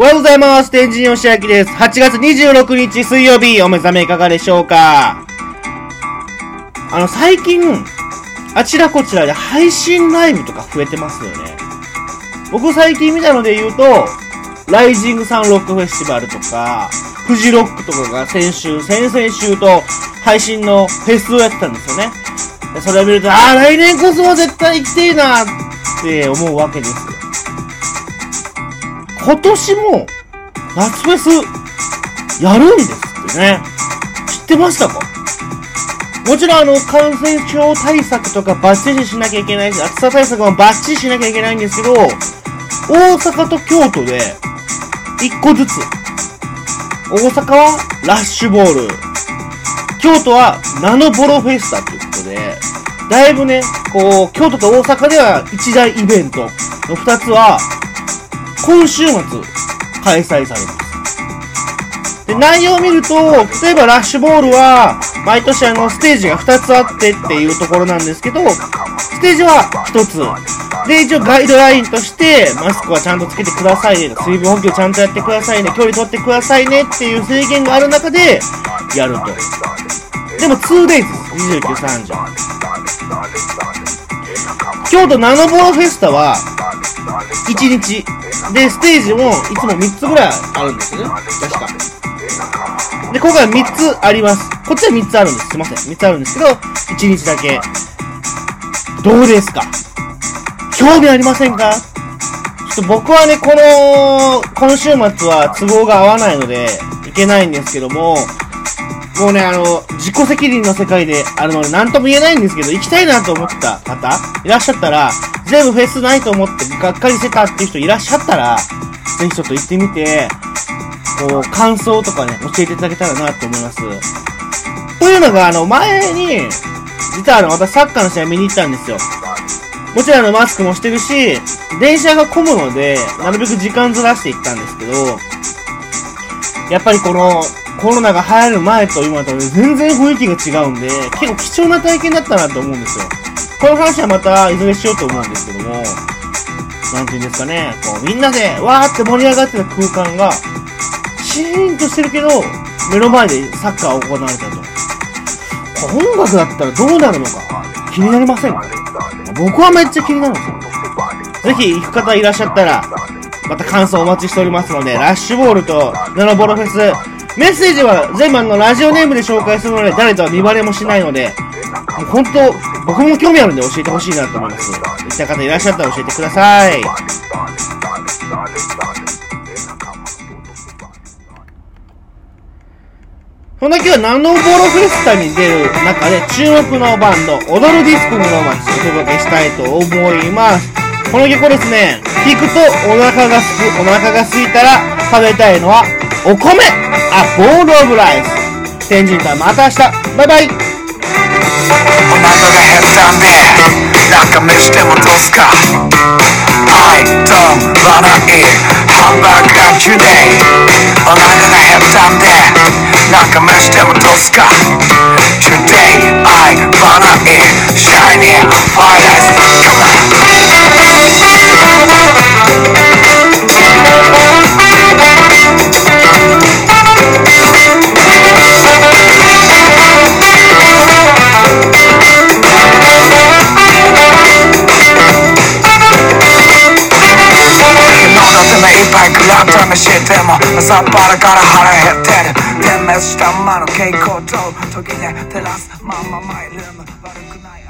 おはようございます。天神吉明です。8月26日水曜日、お目覚めいかがでしょうか？あの、最近、あちらこちらで配信ライブとか増えてますよね。僕最近見たので言うと、ライジングサンロックフェスティバルとか、フジロックとかが先週、先々週と配信のフェスをやってたんですよね。それを見ると、ああ、来年こそは絶対行きてえなって思うわけですよ。今年も、夏フェス、やるんですってね。知ってましたか？もちろんあの、感染症対策とかバッチリしなきゃいけないし、暑さ対策もバッチリしなきゃいけないんですけど、大阪と京都で、一個ずつ。大阪はラッシュボール。京都はナノボロフェスタということで、だいぶね、こう、京都と大阪では一大イベントの二つは、今週末開催されます。で、内容を見ると、例えばラッシュボールは、毎年あの、ステージが2つあってっていうところなんですけど、ステージは1つ。で、一応ガイドラインとして、マスクはちゃんとつけてくださいね、水分補給ちゃんとやってくださいね、距離取ってくださいねっていう制限がある中で、やると。でも 2days です。29、30。京都ナノボロフェスタは、1日。で、ステージもいつも3つぐらいあるんですよね。確か。で、今回は3つあります。こっちは3つあるんです。すいません。3つあるんですけど、1日だけ。どうですか？興味ありませんか？ちょっと僕はね、この、今週末は都合が合わないので、いけないんですけども、もうね、あの、自己責任の世界であるので、なんとも言えないんですけど、行きたいなと思った方、いらっしゃったら、全部フェスないと思って、がっかりしてたっていう人いらっしゃったら、ぜひちょっと行ってみて、こう、感想とかね、教えていただけたらなと思います。というのが、あの、前に、実はあの、私サッカーの試合見に行ったんですよ。もちろんあの、マスクもしてるし、電車が混むので、なるべく時間ずらして行ったんですけど、やっぱりこの、コロナが流行る前と今と全然雰囲気が違うんで、結構貴重な体験だったなと思うんですよ。この話はまたいずれしようと思うんですけども、なんていうんですかね、こうみんなでわーって盛り上がってた空間が、シーンとしてるけど、目の前でサッカーが行われたと。音楽だったらどうなるのか、気になりませんか？僕はめっちゃ気になるんですよ。ぜひ行く方いらっしゃったら、また感想お待ちしておりますので、ラッシュボールとナノボロフェス、メッセージは全部あのラジオネームで紹介するので、誰とは見バレもしないので、もう本当、僕も興味あるんで教えてほしいなと思います。そういった方いらっしゃったら教えてください。そんな今日はナノボロフェスタに出る中で注目のバンド、踊るディスコ室町お届けしたいと思います。この曲をですね、聴くとお腹がすく、お腹が空いたら食べたいのはお米あ、ボールオブライス。天神さんまた明日バイバイ腹が減ったんでなんか飯でもどうすか I don't wanna eat hamburger today お腹が減ったんでなんか飯でもどうすか Today I wanna eat shiny fried 朝っぱらから腹減ってる。点滅したままの蛍光灯。時で照らすまんまマイルーム悪くない。